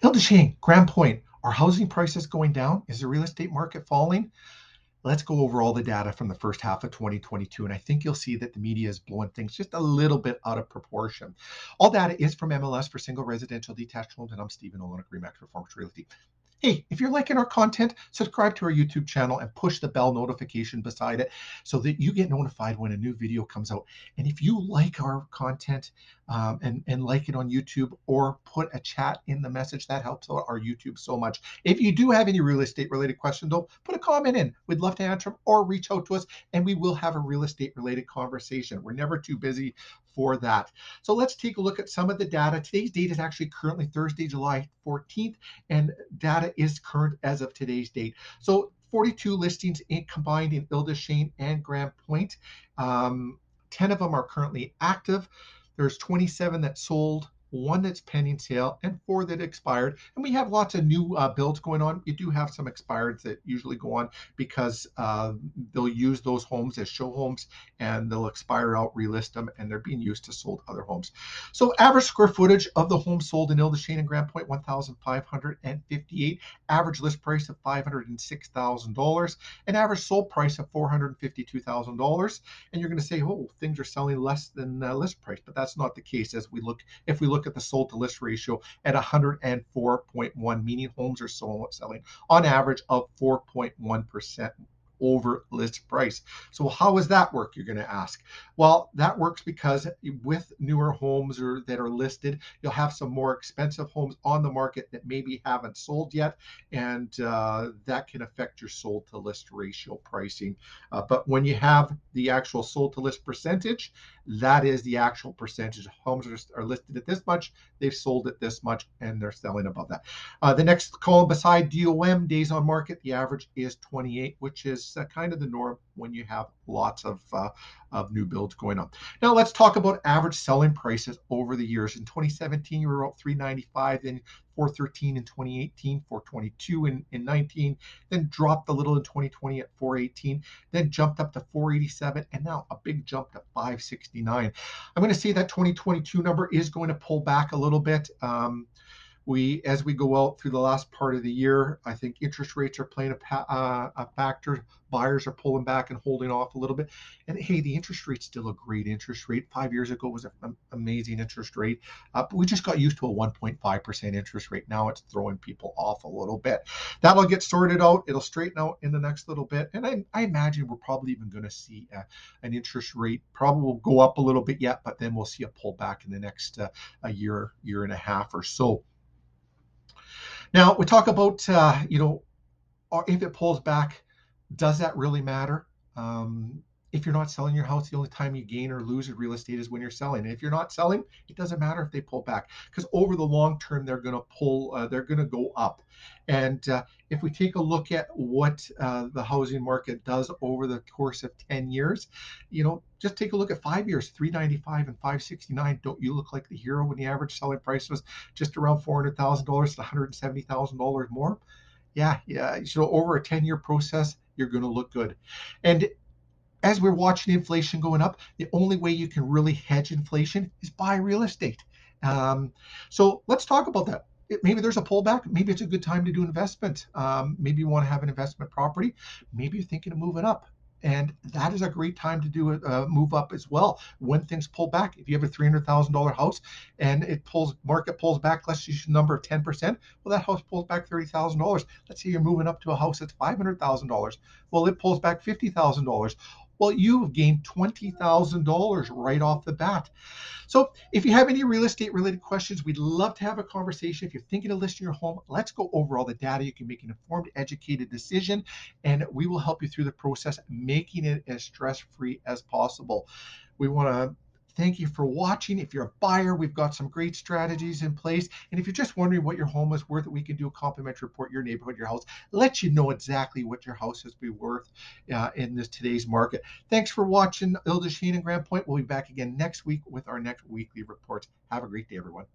Hilda Shane, Grande Pointe, are housing prices going down? Is the real estate market falling? Let's go over all the data from the first half of 2022, and I think you'll see that the media is blowing things just a little bit out of proportion. All data is from MLS for single residential detached homes, and I'm Stephen Olin, RE/MAX Performance Realty. Hey, if you're liking our content, subscribe to our YouTube channel and push the bell notification beside it so that you get notified when a new video comes out. And if you like our content um, and, and like it on YouTube or put a chat in the message, that helps our YouTube so much. If you do have any real estate related questions, though, put a comment in. We'd love to answer them or reach out to us and we will have a real estate related conversation. We're never too busy for that. So let's take a look at some of the data. Today's date is actually currently Thursday, July 14th, and data is current as of today's date. So 42 listings in, combined in Île-des-Chênes and Grande Pointe. Um, 10 of them are currently active. There's 27 that sold one that's pending sale, and four that expired. And we have lots of new uh, builds going on. You do have some expireds that usually go on because uh, they'll use those homes as show homes and they'll expire out, relist them, and they're being used to sold other homes. So average square footage of the homes sold in Île-des-Chênes and Grande Pointe, 1,558. Average list price of $506,000. An average sold price of $452,000. And you're going to say, oh, things are selling less than uh, list price, but that's not the case as we look, if we look look at the sold to list ratio at 104.1, meaning homes are selling on average of 4.1% over list price. So how does that work? You're going to ask. Well, that works because with newer homes or that are listed, you'll have some more expensive homes on the market that maybe haven't sold yet, and uh, that can affect your sold to list ratio pricing. Uh, but when you have the actual sold to list percentage, that is the actual percentage. Homes are, are listed at this much, they've sold at this much, and they're selling above that. Uh, the next column beside DOM, days on market, the average is 28, which is uh, kind of the norm when you have lots of, uh, of new builds going on. Now let's talk about average selling prices over the years. In 2017, you were about 395, then 413 in 2018, 422 in, in 19, then dropped a little in 2020 at 418, then jumped up to 487, and now a big jump to 569. I'm going to say that 2022 number is going to pull back a little bit. Um, we as we go out through the last part of the year i think interest rates are playing a, uh, a, factor. Buyers are pulling back and holding off a little bit. And hey the interest rate's still a great interest rate. Five years ago was an amazing interest rate. Uh, but we just got used to a 1.5% interest rate. Now it's throwing people off a little bit. That'll get sorted out. It'll straighten out in the next little bit. And i, I imagine we're probably even going to see a, an interest rate probably will go up a little bit yet but then we'll see a pullback in the next uh, a year year and a half or so now we talk about uh, you know if it pulls back, does that really matter? Um, if you're not selling your house, the only time you gain or lose in real estate is when you're selling. And if you're not selling, it doesn't matter if they pull back because over the long term, they're going to pull, uh, they're going to go up. And uh, if we take a look at what uh, the housing market does over the course of 10 years, you know, just take a look at five years, 395 and 569. Don't you look like the hero when the average selling price was just around $400,000 to $170,000 more? Yeah, yeah. So over a 10 year process, you're going to look good. And as we're watching inflation going up, the only way you can really hedge inflation is buy real estate. Um, so let's talk about that. It, maybe there's a pullback. Maybe it's a good time to do investment. Um, maybe you want to have an investment property. Maybe you're thinking of moving up. And that is a great time to do a, a move up as well when things pull back. If you have a $300,000 house and it pulls, market pulls back, let's use number of 10%. Well, that house pulls back $30,000. Let's say you're moving up to a house that's $500,000. Well, it pulls back $50,000 well, you've gained $20,000 right off the bat. So if you have any real estate related questions, we'd love to have a conversation. If you're thinking of listing your home, let's go over all the data. You can make an informed, educated decision, and we will help you through the process, making it as stress free as possible. We want to Thank you for watching. If you're a buyer, we've got some great strategies in place. And if you're just wondering what your home is worth, we can do a complimentary report, your neighborhood, your house, let you know exactly what your house is be worth uh, in this today's market. Thanks for watching Île-des-Chênes and Grande Pointe. We'll be back again next week with our next weekly reports. Have a great day, everyone.